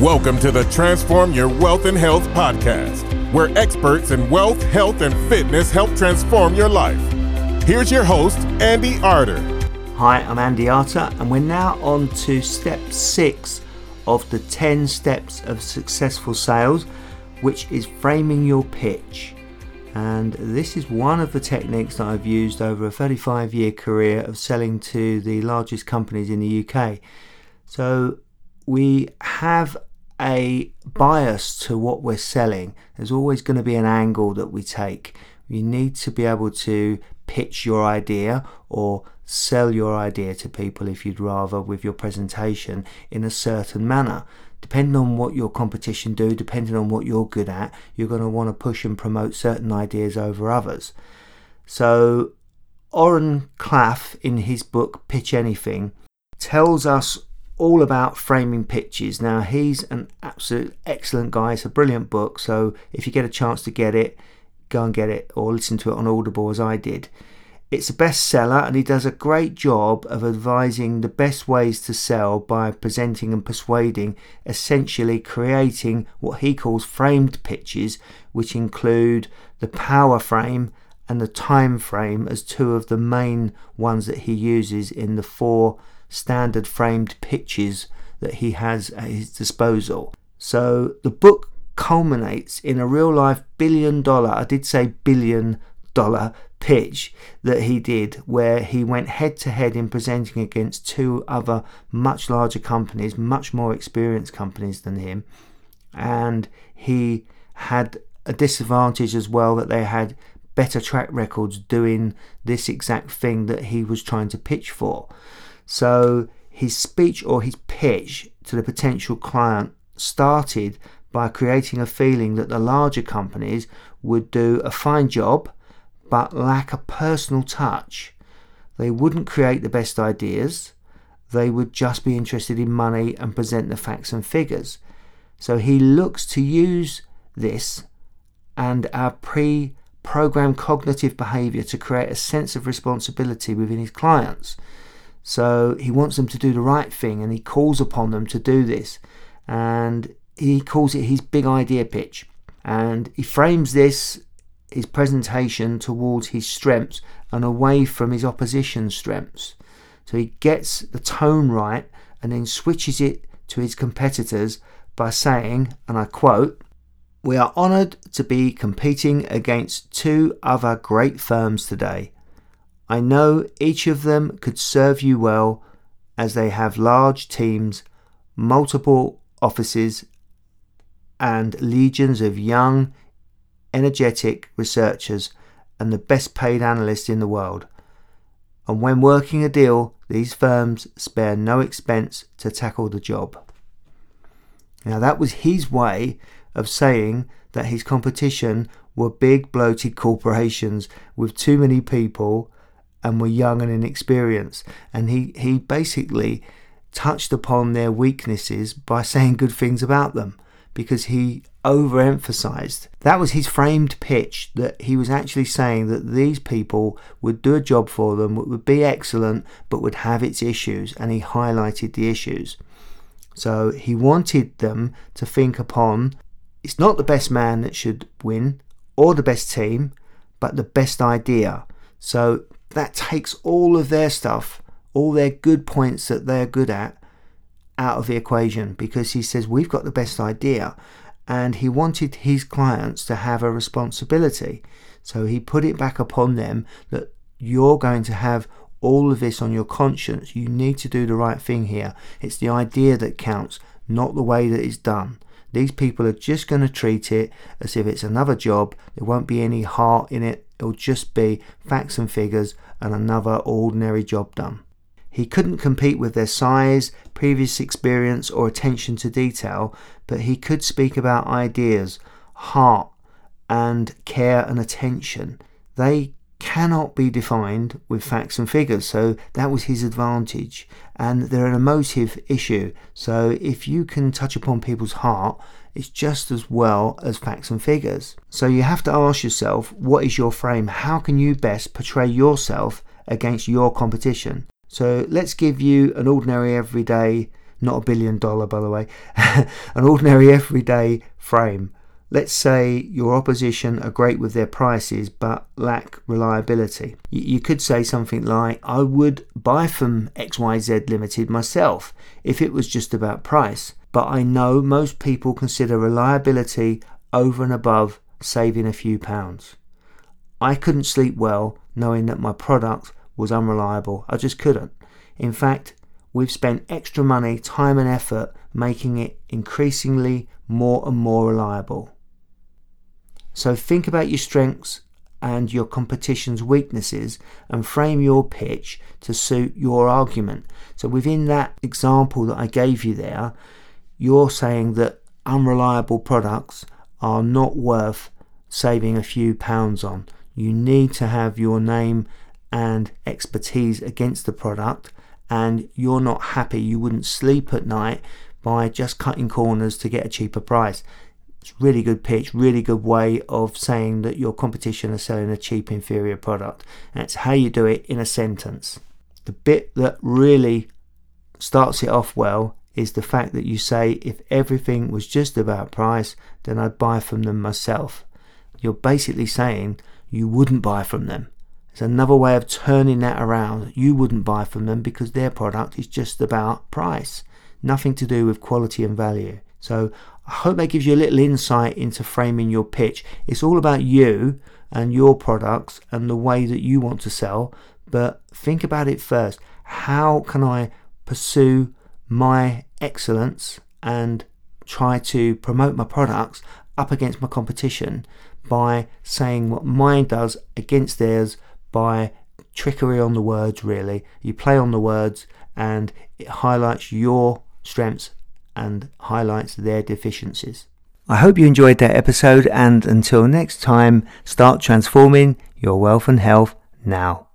Welcome to the Transform Your Wealth and Health podcast, where experts in wealth, health, and fitness help transform your life. Here's your host, Andy Arter. Hi, I'm Andy Arter, and we're now on to step six of the 10 steps of successful sales, which is framing your pitch. And this is one of the techniques that I've used over a 35 year career of selling to the largest companies in the UK. So we have a bias to what we're selling. There's always going to be an angle that we take. You need to be able to pitch your idea or sell your idea to people if you'd rather with your presentation in a certain manner. Depending on what your competition do, depending on what you're good at, you're going to want to push and promote certain ideas over others. So Oren Klaff in his book Pitch Anything tells us all about framing pitches. Now, he's an absolute excellent guy. It's a brilliant book. So, if you get a chance to get it, go and get it or listen to it on Audible as I did. It's a bestseller and he does a great job of advising the best ways to sell by presenting and persuading, essentially creating what he calls framed pitches, which include the power frame and the time frame as two of the main ones that he uses in the four standard framed pitches that he has at his disposal. So the book culminates in a real life billion dollar, I did say billion dollar pitch that he did where he went head to head in presenting against two other much larger companies, much more experienced companies than him. And he had a disadvantage as well that they had better track records doing this exact thing that he was trying to pitch for. So his speech or his pitch to the potential client started by creating a feeling that the larger companies would do a fine job but lack a personal touch. They wouldn't create the best ideas, they would just be interested in money and present the facts and figures. So he looks to use this and our pre programmed cognitive behavior to create a sense of responsibility within his clients. So he wants them to do the right thing and he calls upon them to do this. And he calls it his big idea pitch. And he frames this, his presentation, towards his strengths and away from his opposition strengths. So he gets the tone right and then switches it to his competitors by saying, and I quote, We are honoured to be competing against two other great firms today I know each of them could serve you well as they have large teams, multiple offices, and legions of young, energetic researchers and the best paid analysts in the world. And when working a deal, these firms spare no expense to tackle the job. Now, that was his way of saying that his competition were big, bloated corporations with too many people and were young and inexperienced. And he, he basically touched upon their weaknesses by saying good things about them because he overemphasized. That was his framed pitch that he was actually saying that these people would do a job for them, would be excellent, but would have its issues, and he highlighted the issues. So he wanted them to think upon it's not the best man that should win or the best team, but the best idea. So that takes all of their stuff, all their good points that they're good at, out of the equation because he says we've got the best idea and he wanted his clients to have a responsibility. So he put it back upon them that you're going to have all of this on your conscience. You need to do the right thing here. It's the idea that counts, not the way that it's done. These people are just going to treat it as if it's another job. There won't be any heart in it. It'll just be facts and figures and another ordinary job done. He couldn't compete with their size, previous experience, or attention to detail, but he could speak about ideas, heart, and care and attention. They cannot be defined with facts and figures, so that was his advantage. And they're an emotive issue, so if you can touch upon people's heart, it's just as well as facts and figures. So you have to ask yourself what is your frame? How can you best portray yourself against your competition? So let's give you an ordinary everyday not a billion dollar, by the way, an ordinary everyday frame. Let's say your opposition are great with their prices but lack reliability. You could say something like, I would buy from XYZ Limited myself if it was just about price, but I know most people consider reliability over and above saving a few pounds. I couldn't sleep well knowing that my product was unreliable. I just couldn't. In fact, we've spent extra money, time, and effort making it increasingly more and more reliable. So think about your strengths and your competition's weaknesses and frame your pitch to suit your argument. So within that example that I gave you there, you're saying that unreliable products are not worth saving a few pounds on. You need to have your name and expertise against the product, and you're not happy, you wouldn't sleep at night by just cutting corners to get a cheaper price. It's really good pitch, really good way of saying that your competition are selling a cheap, inferior product. It's how you do it in a sentence. The bit that really starts it off well is the fact that you say, if everything was just about price, then I'd buy from them myself. You're basically saying you wouldn't buy from them. It's another way of turning that around. You wouldn't buy from them because their product is just about price, nothing to do with quality and value. So I hope that gives you a little insight into framing your pitch. It's all about you and your products and the way that you want to sell. But think about it first. How can I pursue my excellence and try to promote my products up against my competition by saying what mine does against theirs by trickery on the words, really. You play on the words and it highlights your strengths and highlights their deficiencies. I hope you enjoyed that episode, and until next time, start transforming your wealth and health now.